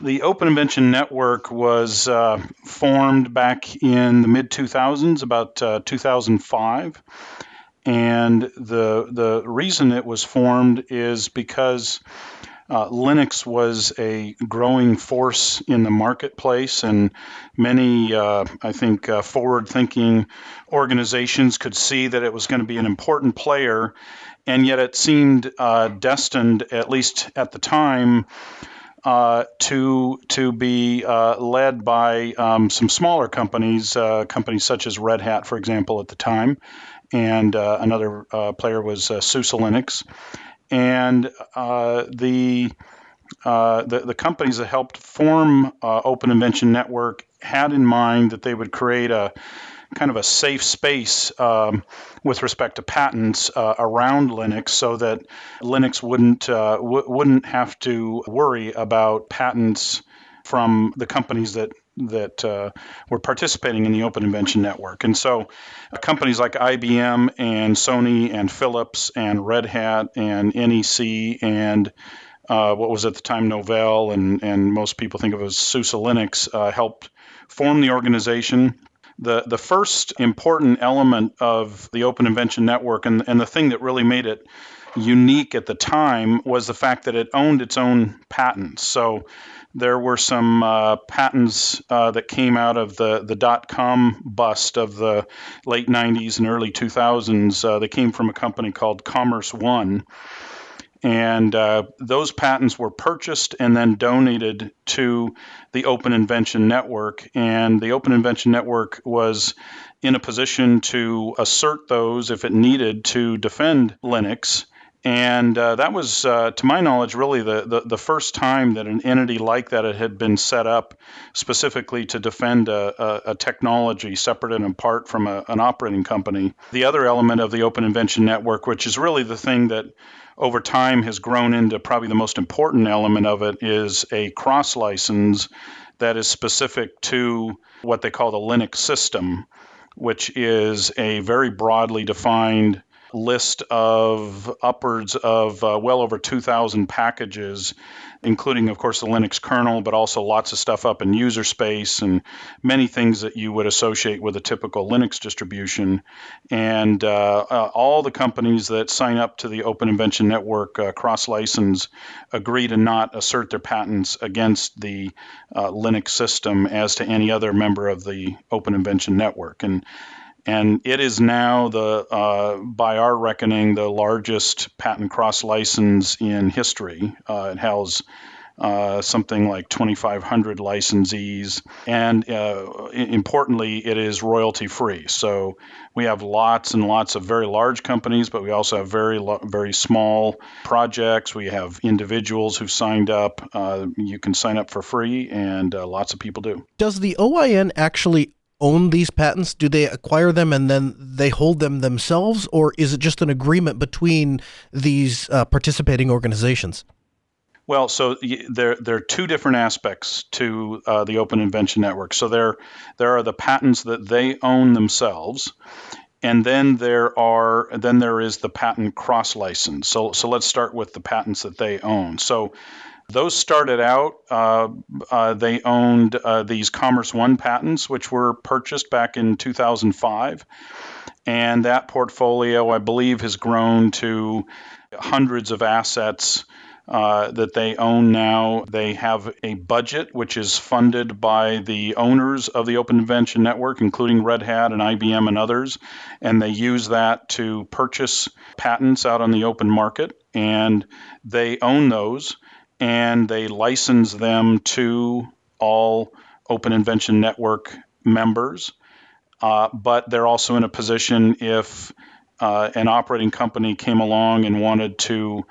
the Open Invention Network was uh, formed back in the mid 2000s, about uh, 2005. And the, the reason it was formed is because uh, Linux was a growing force in the marketplace, and many, uh, I think, uh, forward thinking organizations could see that it was going to be an important player, and yet it seemed uh, destined, at least at the time, uh, to to be uh, led by um, some smaller companies, uh, companies such as Red Hat, for example, at the time, and uh, another uh, player was uh, SUSE Linux, and uh, the, uh, the the companies that helped form uh, Open Invention Network had in mind that they would create a kind of a safe space um, with respect to patents uh, around Linux, so that Linux wouldn't uh, w- wouldn't have to worry about patents from the companies that that uh, were participating in the Open Invention Network. And so, uh, companies like IBM and Sony and Philips and Red Hat and NEC and uh, what was at the time Novell and, and most people think of as SUSE Linux uh, helped form the organization. The, the first important element of the Open Invention Network and, and the thing that really made it unique at the time was the fact that it owned its own patents. So there were some uh, patents uh, that came out of the, the dot com bust of the late 90s and early 2000s. Uh, they came from a company called Commerce One. And uh, those patents were purchased and then donated to the Open Invention Network. And the Open Invention Network was in a position to assert those if it needed to defend Linux. And uh, that was, uh, to my knowledge, really the, the, the, first time that an entity like that had been set up specifically to defend a, a, a technology separate and apart from a, an operating company. The other element of the Open Invention Network, which is really the thing that over time has grown into probably the most important element of it, is a cross license that is specific to what they call the Linux system, which is a very broadly defined list of upwards of uh, well over 2,000 packages, including, of course, the Linux kernel, but also lots of stuff up in user space and many things that you would associate with a typical Linux distribution. And uh, uh, all the companies that sign up to the Open Invention Network uh, cross license agree to not assert their patents against the uh, Linux system as to any other member of the Open Invention Network. And and it is now the, uh, by our reckoning, the largest patent cross license in history. Uh, it has uh, something like 2,500 licensees, and uh, importantly, it is royalty free. So we have lots and lots of very large companies, but we also have very very small projects. We have individuals who've signed up. Uh, you can sign up for free, and uh, lots of people do. Does the OIN actually own these patents? Do they acquire them and then they hold them themselves, or is it just an agreement between these uh, participating organizations? Well, so there there are two different aspects to uh, the Open Invention Network. So there there are the patents that they own themselves, and then there are then there is the patent cross license. So so let's start with the patents that they own. So those started out, uh, uh, they owned uh, these Commerce One patents, which were purchased back in 2005. And that portfolio, I believe, has grown to hundreds of assets uh, that they own now. They have a budget which is funded by the owners of the Open Invention Network, including Red Hat and IBM and others, and they use that to purchase patents out on the open market, and they own those and they license them to all Open Invention Network members. Uh, but they're also in a position if uh, an operating company came along and wanted to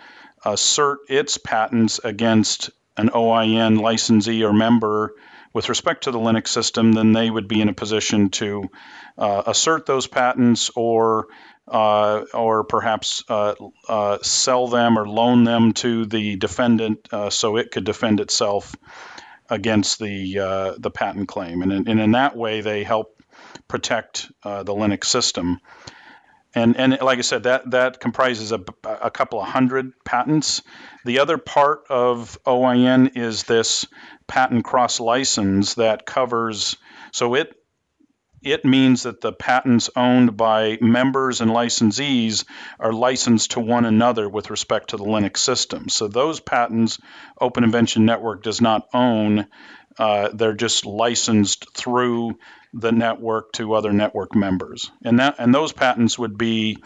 assert its patents against an OIN licensee or member with respect to the Linux system, then they would be in a position to uh, assert those patents or uh, or perhaps uh, uh, sell them or loan them to the defendant uh, so it could defend itself against the uh, the patent claim. And in, and in that way, they help protect the Linux system and and like I said, that that comprises a, a couple of hundred patents. The other part of OIN is this patent cross license that covers. So it it means that the patents owned by members and licensees are licensed to one another with respect to the Linux system. So those patents, Open Invention Network does not own. Uh, they're just licensed through the network to other network members, and that and those patents would be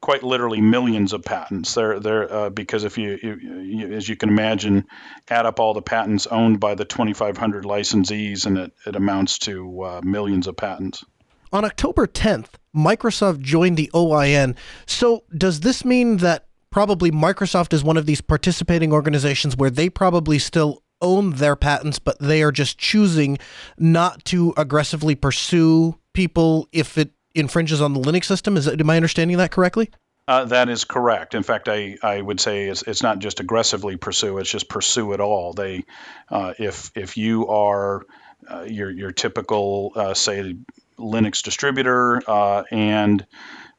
quite literally millions of patents. They're, they're uh, because if you, you, you, as you can imagine, add up all the patents owned by the 2,500 licensees, and it, it amounts to uh, millions of patents. On October 10th, Microsoft joined the OIN. So does this mean that probably Microsoft is one of these participating organizations where they probably still own their patents, but they are just choosing not to aggressively pursue people if it infringes on the Linux system. Is that, am I understanding that correctly? Uh, that is correct. In fact, I, I would say it's, it's not just aggressively pursue; it's just pursue it all. They, uh, if if you are uh, your your typical uh, say Linux distributor uh, and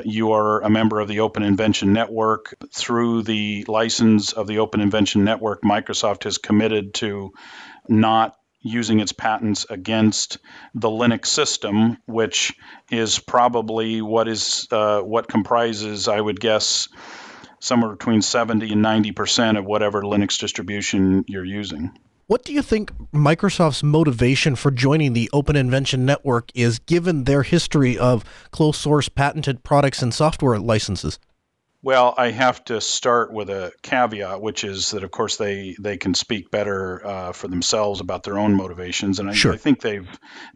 you are a member of the Open Invention Network. Through the license of the Open Invention Network, Microsoft has committed to not using its patents against the Linux system, which is probably what is uh, what comprises, I would guess, somewhere between 70 and 90 percent of whatever Linux distribution you're using. What do you think Microsoft's motivation for joining the Open Invention Network is, given their history of closed source patented products and software licenses? Well, I have to start with a caveat, which is that, of course, they, they can speak better uh, for themselves about their own motivations, and I, sure. I think they've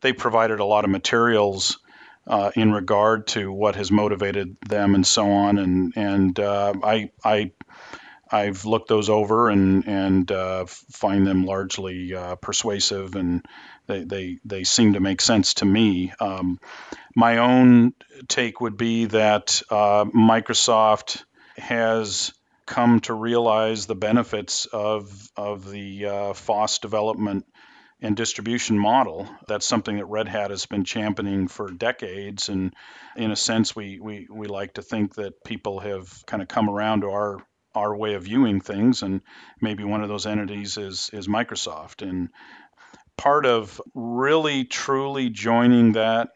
they provided a lot of materials uh, in regard to what has motivated them and so on, and and uh, I I I've looked those over and and uh, find them largely uh, persuasive, and they, they they seem to make sense to me. Um, my own take would be that uh, Microsoft has come to realize the benefits of of the uh, FOSS development and distribution model. That's something that Red Hat has been championing for decades. And in a sense, we, we, we like to think that people have kind of come around to our our way of viewing things, and maybe one of those entities is is Microsoft. And part of really truly joining that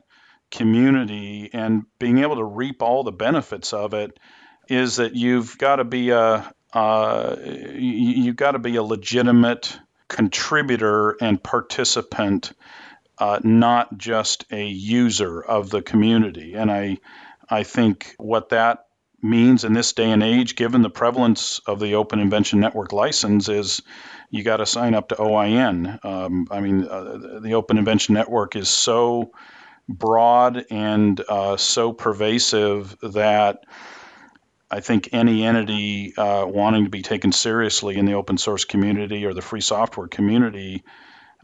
community and being able to reap all the benefits of it is that you've got to be a uh, you, have got to be a legitimate contributor and participant, uh, not just a user of the community. And I I think what that means in this day and age, given the prevalence of the Open Invention Network license, is you got to sign up to OIN. Um, I mean, uh, the Open Invention Network is so broad and uh, so pervasive that I think any entity uh, wanting to be taken seriously in the open source community or the free software community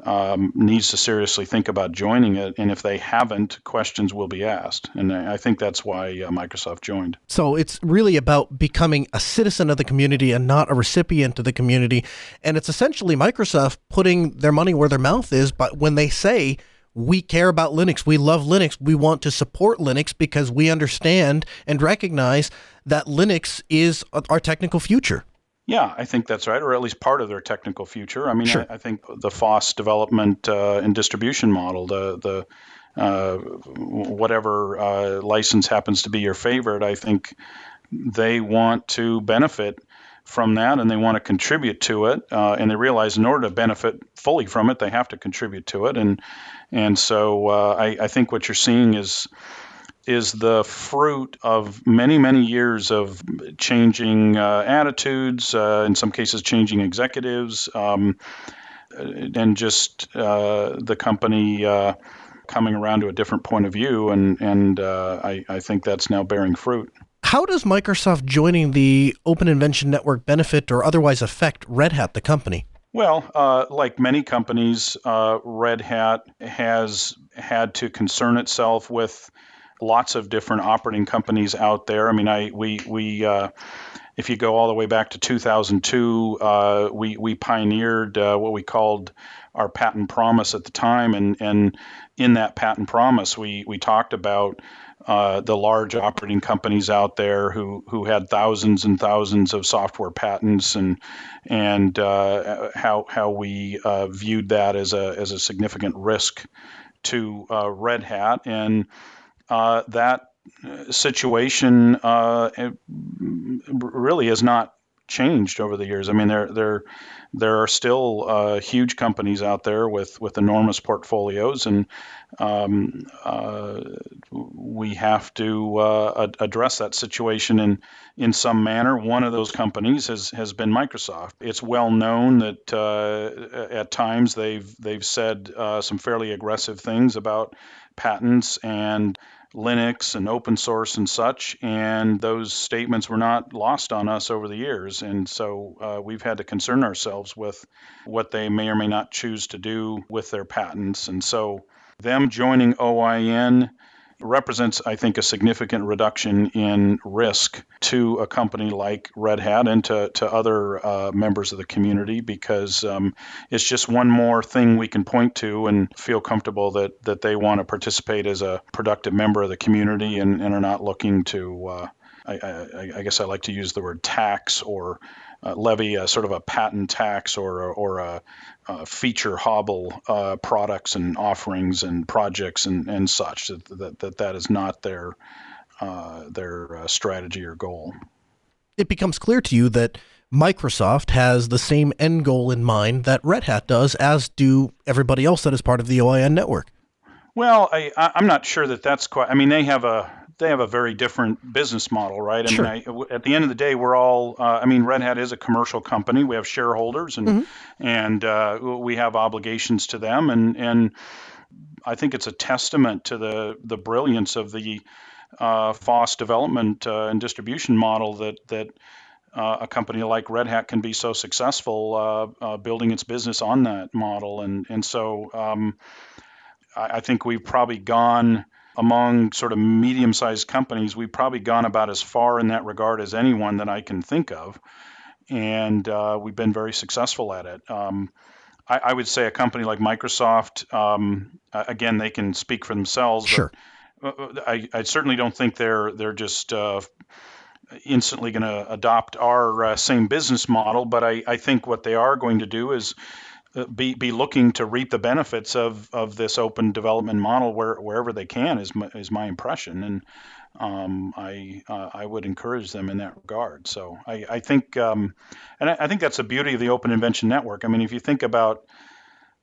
um, needs to seriously think about joining it. And if they haven't, questions will be asked. And I think that's why uh, Microsoft joined. So it's really about becoming a citizen of the community and not a recipient of the community. And it's essentially Microsoft putting their money where their mouth is. But when they say, we care about Linux. We love Linux. We want to support Linux because we understand and recognize that Linux is our technical future. Yeah, I think that's right, or at least part of their technical future. I mean, sure. I, I, think the FOSS development uh, and distribution model, the the uh, whatever uh, license happens to be your favorite, I think they want to benefit from that and they want to contribute to it. Uh, and they realize in order to benefit fully from it, they have to contribute to it. And and so uh, I, I think what you're seeing is is the fruit of many, many years of changing uh, attitudes, uh, in some cases, changing executives, um, and just uh, the company uh, coming around to a different point of view. And, and uh, I, I think that's now bearing fruit. How does Microsoft joining the Open Invention Network benefit or otherwise affect Red Hat, the company? Well, uh, like many companies, uh, Red Hat has had to concern itself with lots of different operating companies out there. I mean, I we we uh, if you go all the way back to 2002, uh, we we pioneered uh, what we called our patent promise at the time, and and in that patent promise, we we talked about. Uh, the large operating companies out there who who had thousands and thousands of software patents and and uh, how how we uh, viewed that as a as a significant risk to Red Hat and uh, that situation uh, really has not changed over the years. I mean, there there there are still uh, huge companies out there with with enormous portfolios, and um, uh, we have to uh, address that situation in in some manner. One of those companies has has been Microsoft. It's well known that uh, at times they've they've said uh, some fairly aggressive things about patents and Linux and open source and such. And those statements were not lost on us over the years. And so uh, we've had to concern ourselves with what they may or may not choose to do with their patents. And so them joining OIN represents, I think, a significant reduction in risk to a company like Red Hat and to, to other uh, members of the community because um, it's just one more thing we can point to and feel comfortable that, that they want to participate as a productive member of the community and, and are not looking to. Uh, I, I, I, guess I like to use the word tax or uh, levy a sort of a patent tax or, or a, a feature hobble uh, products and offerings and projects and, and such that that, that, that is not their uh, their uh, strategy or goal. It becomes clear to you that Microsoft has the same end goal in mind that Red Hat does, as do everybody else that is part of the OIN network. Well, I, I'm not sure that that's quite. I mean, they have a they have a very different business model, right? I sure. mean, I, at the end of the day, we're all. Uh, I mean, Red Hat is a commercial company. We have shareholders, and mm-hmm. and uh, we have obligations to them, and and I think it's a testament to the the brilliance of the uh, FOSS development uh, and distribution model that that. Uh, a company like Red Hat can be so successful uh, building its business on that model, and and so um, I, I think we've probably gone among sort of medium sized companies, we've probably gone about as far in that regard as anyone that I can think of. And uh, we've been very successful at it. Um, I, I, would say a company like Microsoft, um, again, they can speak for themselves. Sure. Uh, I, I, certainly don't think they're they're just uh, instantly going to adopt our uh, same business model, but I, I think what they are going to do is uh, be be looking to reap the benefits of of this open development model where, wherever they can is my, is my impression and um, I uh, I would encourage them in that regard. So I, I think um, and I, I, think that's the beauty of the Open Invention Network. I mean, if you think about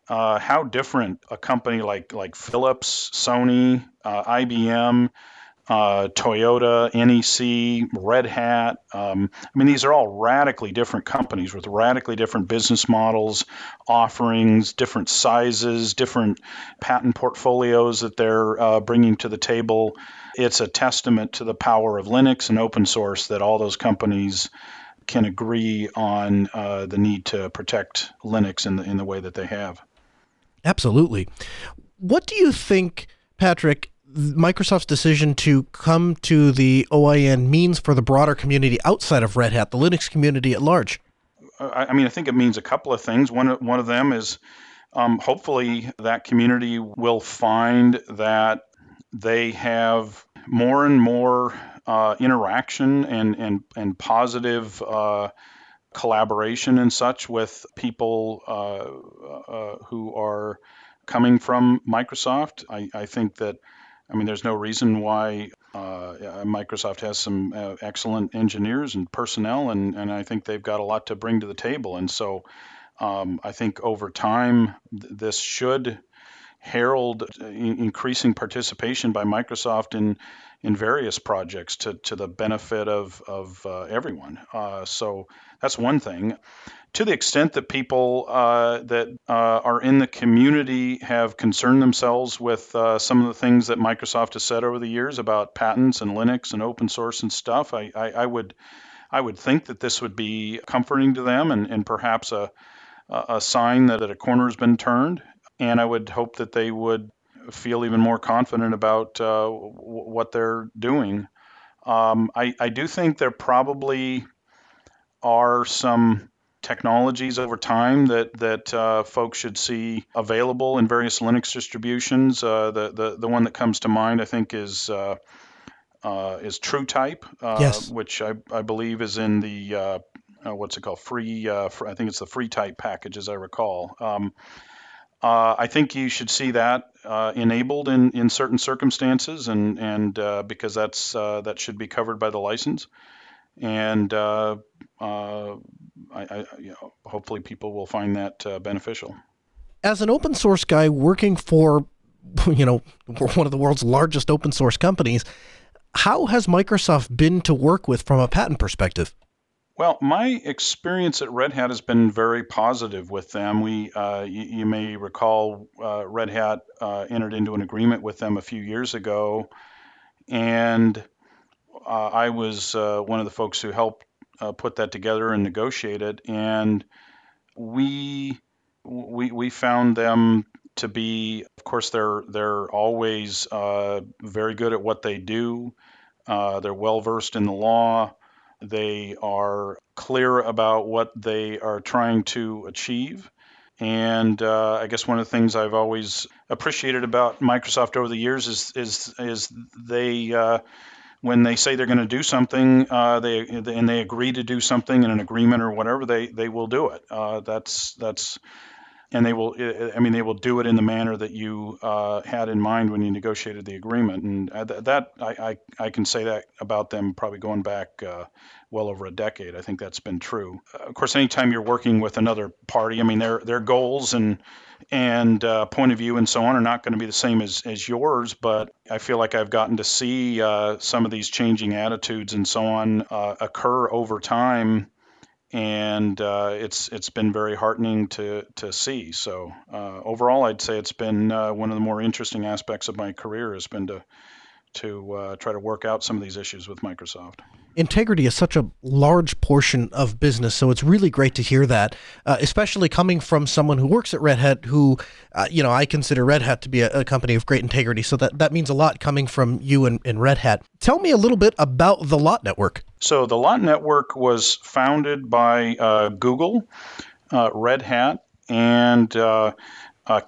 uh, how different a company like like Philips, Sony, uh, IBM, uh, Toyota, NEC, Red Hat. Um, I mean, these are all radically different companies with radically different business models, offerings, different sizes, different patent portfolios that they're uh, bringing to the table. It's a testament to the power of Linux and open source that all those companies can agree on uh, the need to protect Linux in the in the way that they have. Absolutely. What do you think, Patrick, Microsoft's decision to come to the OIN means for the broader community outside of Red Hat, the Linux community at large? I mean, I think it means a couple of things. One, one of them is um, hopefully that community will find that they have more and more uh, interaction and, and, and positive uh, collaboration and such with people uh, uh who are coming from Microsoft. I, I think that I mean, there's no reason why uh, Microsoft has some uh, excellent engineers and personnel, and, and I think they've got a lot to bring to the table. And so um, I think over time, th- this should herald uh, increasing participation by Microsoft in in various projects to, to the benefit of, of uh, everyone. Uh, so that's one thing to the extent that people uh, that uh, are in the community have concerned themselves with uh, some of the things that Microsoft has said over the years about patents and Linux and open source and stuff, I, I, I would I would think that this would be comforting to them and, and perhaps a, a sign that a corner has been turned. And I would hope that they would feel even more confident about uh, w- what they're doing. Um, I, I do think there probably are some technologies over time that that uh, folks should see available in various Linux distributions. Uh, the, the the one that comes to mind, I think, is uh, uh is TrueType, uh, yes. which I, I believe is in the uh, what's it called free. I think it's the FreeType package, as I recall. Um, I think you should see that enabled in, in certain circumstances, and and because that's that should be covered by the license and uh, uh, I, I, you know, hopefully people will find that uh, beneficial. As an open source guy working for, [laughs] you know, one of the world's largest open source companies, how has Microsoft been to work with from a patent perspective? Well, my experience at Red Hat has been very positive with them. We, uh, you, you, may recall, uh, Red Hat uh, entered into an agreement with them a few years ago, and uh, I was uh, one of the folks who helped uh, put that together and negotiate it, and we we we found them to be, of course, they're they're always very good at what they do. They're well versed in the law. They are clear about what they are trying to achieve. And uh, I guess one of the things I've always appreciated about Microsoft over the years is is is they uh, when they say they're going to do something, uh, they and they agree to do something in an agreement or whatever, they they will do it. Uh, that's that's and they will i mean they will do it in the manner that you uh, had in mind when you negotiated the agreement. And uh, that I, I, I, can say that about them probably going back uh, well over a decade. I think that's been true. Uh, of course anytime you're working with another party i mean their their goals and and uh, point of view and so on are not going to be the same as, as yours. But I feel like I've gotten to see uh, some of these changing attitudes and so on uh, occur over time, and uh, it's it's been very heartening to to see. So uh, overall, I'd say it's been uh, one of the more interesting aspects of my career has been to to uh, try to work out some of these issues with Microsoft. Integrity is such a large portion of business, so it's really great to hear that, uh, especially coming from someone who works at Red Hat, who, uh, you know, I consider Red Hat to be a, a, company of great integrity. So that, that means a lot coming from you and, and Red Hat. Tell me a little bit about the Lot Network. So the Lot Network was founded by uh, Google, uh, Red Hat, and uh,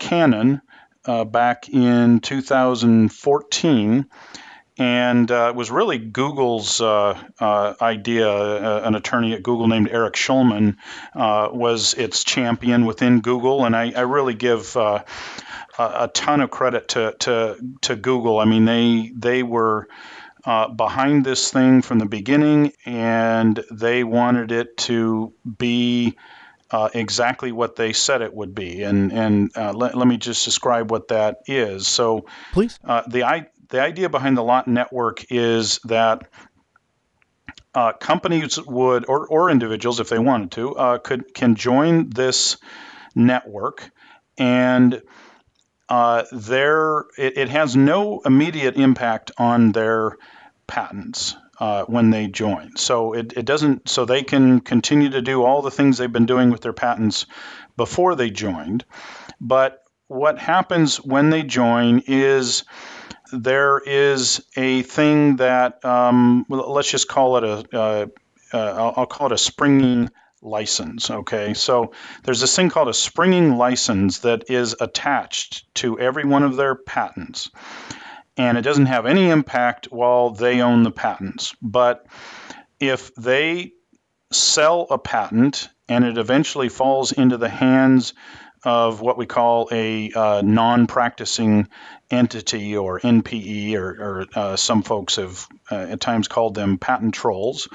Canon uh, back in 2014. And uh, it was really Google's uh, uh idea. Uh, an attorney at Google named Eric Schulman uh, was its champion within Google. And I, I really give a, a, ton of credit to, to, to Google. I mean, they, they were behind this thing from the beginning, and they wanted it to be uh, exactly what they said it would be. And and uh, let, let me just describe what that is. So, please, uh, the I, the idea behind the Lot Network is that uh, companies would or, or individuals, if they wanted to, uh, could can join this network and uh, there it, it, has no immediate impact on their patents uh, when they join. So it, it doesn't. So they can continue to do all the things they've been doing with their patents before they joined, but what happens when they join is there is a thing that um, let's just call it a uh, uh, I'll, call it a springing license. Okay, so there's this thing called a springing license that is attached to every one of their patents, and it doesn't have any impact while they own the patents. But if they sell a patent and it eventually falls into the hands of what we call a uh, non practicing entity or NPE, or, or uh, some folks have uh, at times called them patent trolls.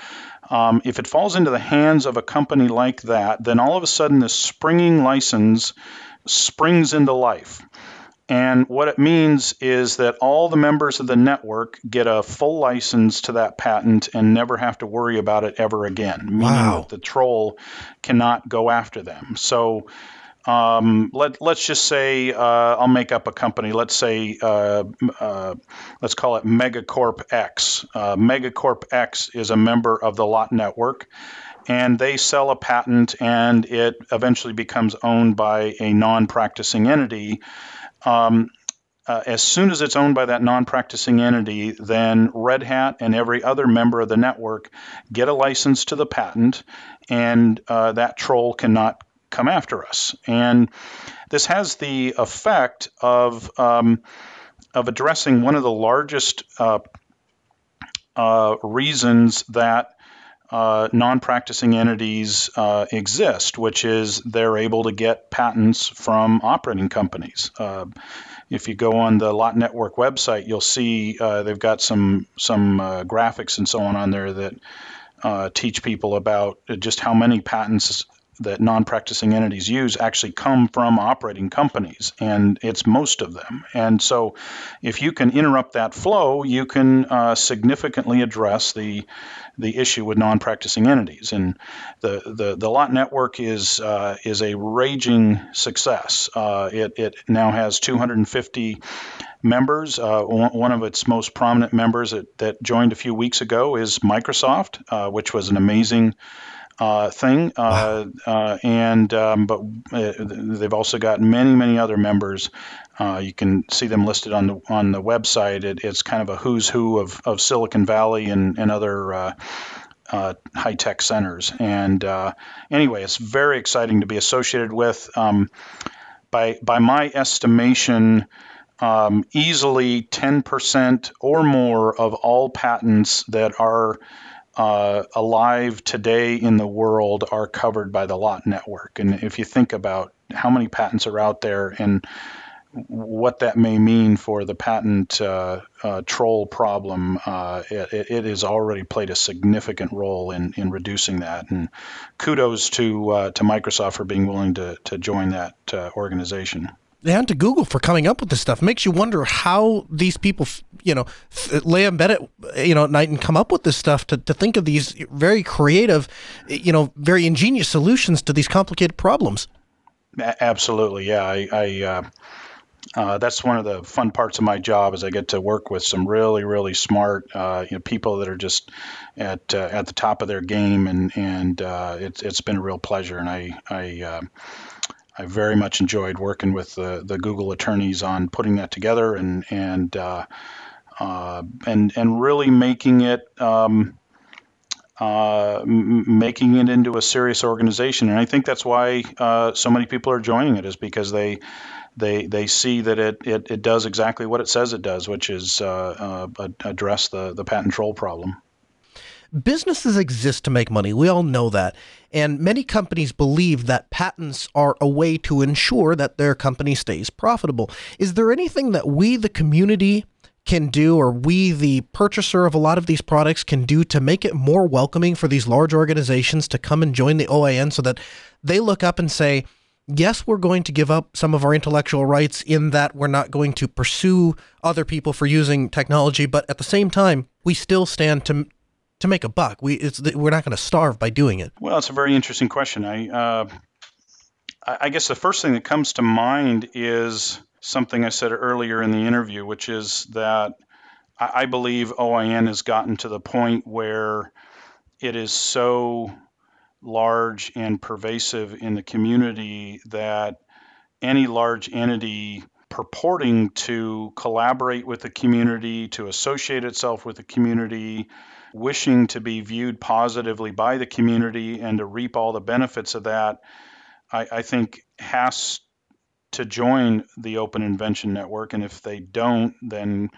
Um, if it falls into the hands of a company like that, then all of a sudden this springing license springs into life. And what it means is that all the members of the network get a full license to that patent and never have to worry about it ever again, meaning wow. that the troll cannot go after them. So um, let let's just say uh, I'll make up a company. Let's say uh, uh, let's call it Megacorp X. Uh, Megacorp X is a member of the Lot Network, and they sell a patent, and it eventually becomes owned by a non-practicing entity. Um, uh, as soon as it's owned by that non-practicing entity, then Red Hat and every other member of the network get a license to the patent, and uh, that troll cannot come after us. And this has the effect of um, of addressing one of the largest uh, uh, reasons that uh, non-practicing entities uh, exist, which is they're able to get patents from operating companies. Uh, if you go on the Lot Network website, you'll see uh, they've got some some graphics and so on on there that teach people about just how many patents that non-practicing entities use actually come from operating companies and it's most of them. And so if you can interrupt that flow you can uh, significantly address the the issue with non-practicing entities. And the the, the lot network is uh, is a raging success. Uh, it, it now has 250 members. Uh, one of its most prominent members that, that, joined a few weeks ago is Microsoft, uh, which was an amazing uh, thing. Uh, uh, and um, but uh, they've also got many many other members. Uh, you can see them listed on the on the website. It, it's kind of a who's who of, of Silicon Valley and and other. Uh, high tech centers. And anyway, it's very exciting to be associated with. Um, by, by my estimation, um, easily 10% or more of all patents that are uh, alive today in the world are covered by the lot network. And if you think about how many patents are out there and what that may mean for the patent uh, uh, troll problem, uh, it, it, has already played a significant role in, in reducing that. And kudos to uh, to Microsoft for being willing to, to join that uh, organization and to Google for coming up with this stuff. It makes you wonder how these people, you know, lay in bed at, you know, at night and come up with this stuff to, to think of these very creative, you know, very ingenious solutions to these complicated problems. Absolutely. Yeah. I, I uh, uh, that's one of the fun parts of my job is I get to work with some really, really smart uh, you know, people that are just at uh, at the top of their game, and and uh, it's it's been a real pleasure. And I I uh, I very much enjoyed working with the, the Google attorneys on putting that together and and uh, uh, and and really making it um, uh, m- making it into a serious organization. And I think that's why uh, so many people are joining it is because they they they see that it, it, it does exactly what it says it does, which is uh, uh, address the the patent troll problem. Businesses exist to make money. We all know that. And many companies believe that patents are a way to ensure that their company stays profitable. Is there anything that we, the community, can do, or we, the purchaser of a lot of these products, can do to make it more welcoming for these large organizations to come and join the OAN so that they look up and say, yes, we're going to give up some of our intellectual rights in that we're not going to pursue other people for using technology, but at the same time, we still stand to to make a buck. We we're not going to starve by doing it. Well, it's a very interesting question. I uh, I guess the first thing that comes to mind is something I said earlier in the interview, which is that I believe OIN has gotten to the point where it is so large and pervasive in the community that any large entity purporting to collaborate with the community, to associate itself with the community, wishing to be viewed positively by the community and to reap all the benefits of that, I, I think has to join the Open Invention Network. And if they don't, then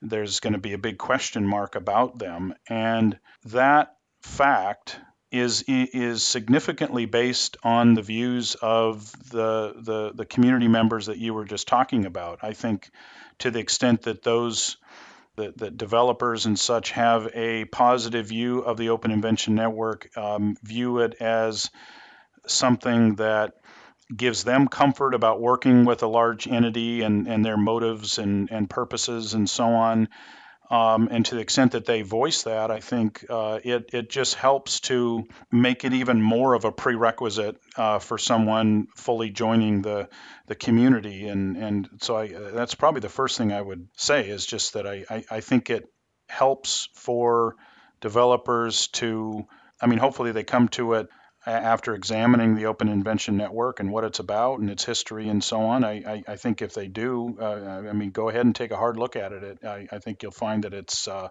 there's going to be a big question mark about them. And that fact is is significantly based on the views of the, the the community members that you were just talking about. I think to the extent that those that, that developers and such have a positive view of the Open Invention Network, um, view it as something that gives them comfort about working with a large entity and, and their motives and, and purposes and so on. Um, and to the extent that they voice that, I think uh, it it just helps to make it even more of a prerequisite uh, for someone fully joining the the community. And and so I, that's probably the first thing I would say is just that I, I, I think it helps for developers to. I mean, hopefully they come to it after examining the Open Invention Network and what it's about and its history and so on, I, I, I think if they do, uh, I mean, go ahead and take a hard look at it. it I, I, think you'll find that it's uh,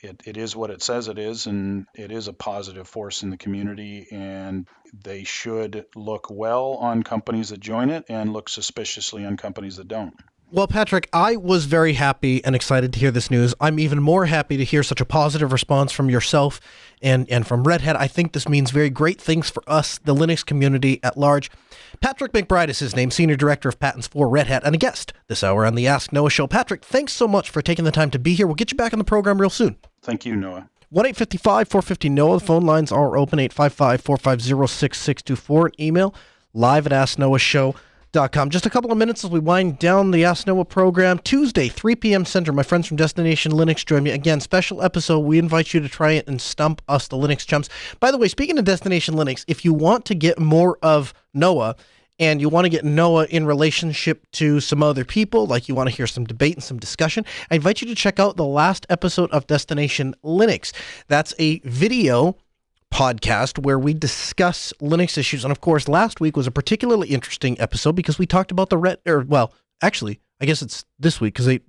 it, it is what it says it is, and it is a positive force in the community. And they should look well on companies that join it and look suspiciously on companies that don't. Well, Patrick, I was very happy and excited to hear this news. I'm even more happy to hear such a positive response from yourself and, and from Red Hat. I think this means very great things for us, the Linux community at large. Patrick McBride is his name, Senior Director of Patents for Red Hat, and a guest this hour on the Ask Noah Show. Patrick, thanks so much for taking the time to be here. We'll get you back on the program real soon. Thank you, Noah. 1 855 450 Noah. The phone lines are open 855 450 6624. Email live at asknoahshow.com Com. Just a couple of minutes as we wind down the Ask Noah program. Tuesday, 3 p.m. Central. My friends from Destination Linux join me. Again, special episode. We invite you to try it and stump us, the Linux chumps. By the way, speaking of Destination Linux, if you want to get more of Noah, and you want to get Noah in relationship to some other people, like you want to hear some debate and some discussion, I invite you to check out the last episode of Destination Linux. That's a video podcast where we discuss Linux issues. And of course, last week was a particularly interesting episode because we talked about the red, or well, actually, I guess it's this week because they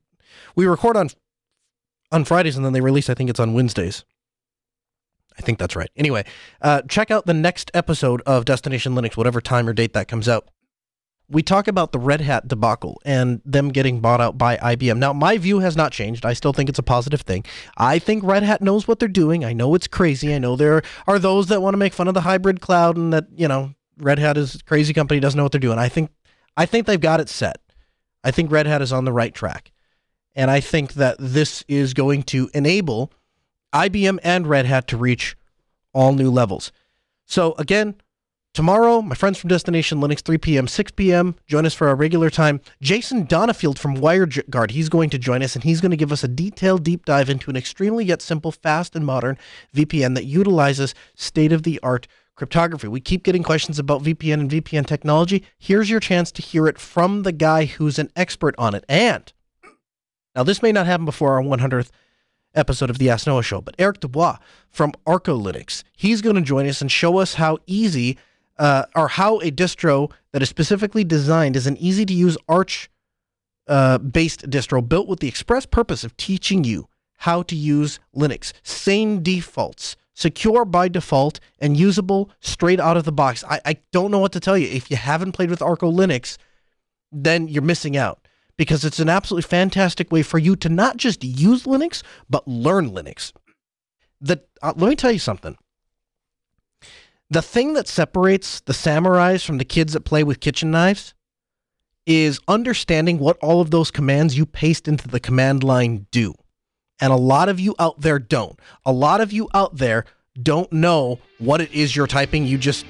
we record on on Fridays and then they release. I think it's on Wednesdays. I think that's right. Anyway, uh, check out the next episode of Destination Linux, whatever time or date that comes out we talk about the Red Hat debacle and them getting bought out by IBM. Now, my view has not changed. I still think it's a positive thing. I think Red Hat knows what they're doing. I know it's crazy. I know there are those that want to make fun of the hybrid cloud and that, you know, Red Hat is crazy company, doesn't know what they're doing. I think I think they've got it set. I think Red Hat is on the right track. And I think that this is going to enable IBM and Red Hat to reach all new levels. So again, Tomorrow, my friends from Destination Linux, 3 p.m., 6 p.m., join us for our regular time. Jason Donenfeld from WireGuard, he's going to join us and he's going to give us a detailed deep dive into an extremely yet simple, fast, and modern VPN that utilizes state of the art cryptography. We keep getting questions about VPN and VPN technology. Here's your chance to hear it from the guy who's an expert on it. And now, this may not happen before our 100th episode of the Ask Noah Show, but Erik Dubois from ArcoLinux, he's going to join us and show us how easy uh, or how a distro that is specifically designed as an easy to use Arch uh, based distro built with the express purpose of teaching you how to use Linux. Same defaults, secure by default, and usable straight out of the box. I, I don't know what to tell you. If you haven't played with ArcoLinux, then you're missing out because it's an absolutely fantastic way for you to not just use Linux, but learn Linux. The, uh, let me tell you something the thing that separates the samurais from the kids that play with kitchen knives is understanding what all of those commands you paste into the command line do. And a lot of you out there don't. A lot of you out there don't know what it is you're typing. You just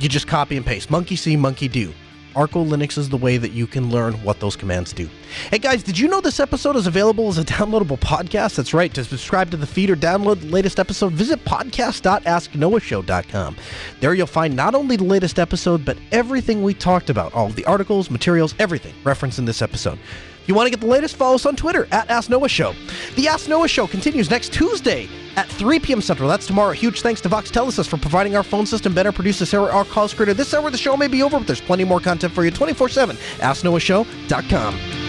you just copy and paste. Monkey see, monkey do. ArcoLinux is the way that you can learn what those commands do. Hey guys, did you know this episode is available as a downloadable podcast? That's right. To subscribe to the feed or download the latest episode, visit podcast.asknoahshow.com. There you'll find not only the latest episode, but everything we talked about, all the articles, materials, everything referenced in this episode. You want to get the latest, follow us on Twitter at Ask Noah Show. The Ask Noah Show continues next Tuesday at 3 p.m. Central. That's tomorrow. Huge thanks to VoxTelesys for providing our phone system. Better producer Sarah, our call creator. This hour, the show may be over, but there's plenty more content for you 24 7. AskNoahShow.com.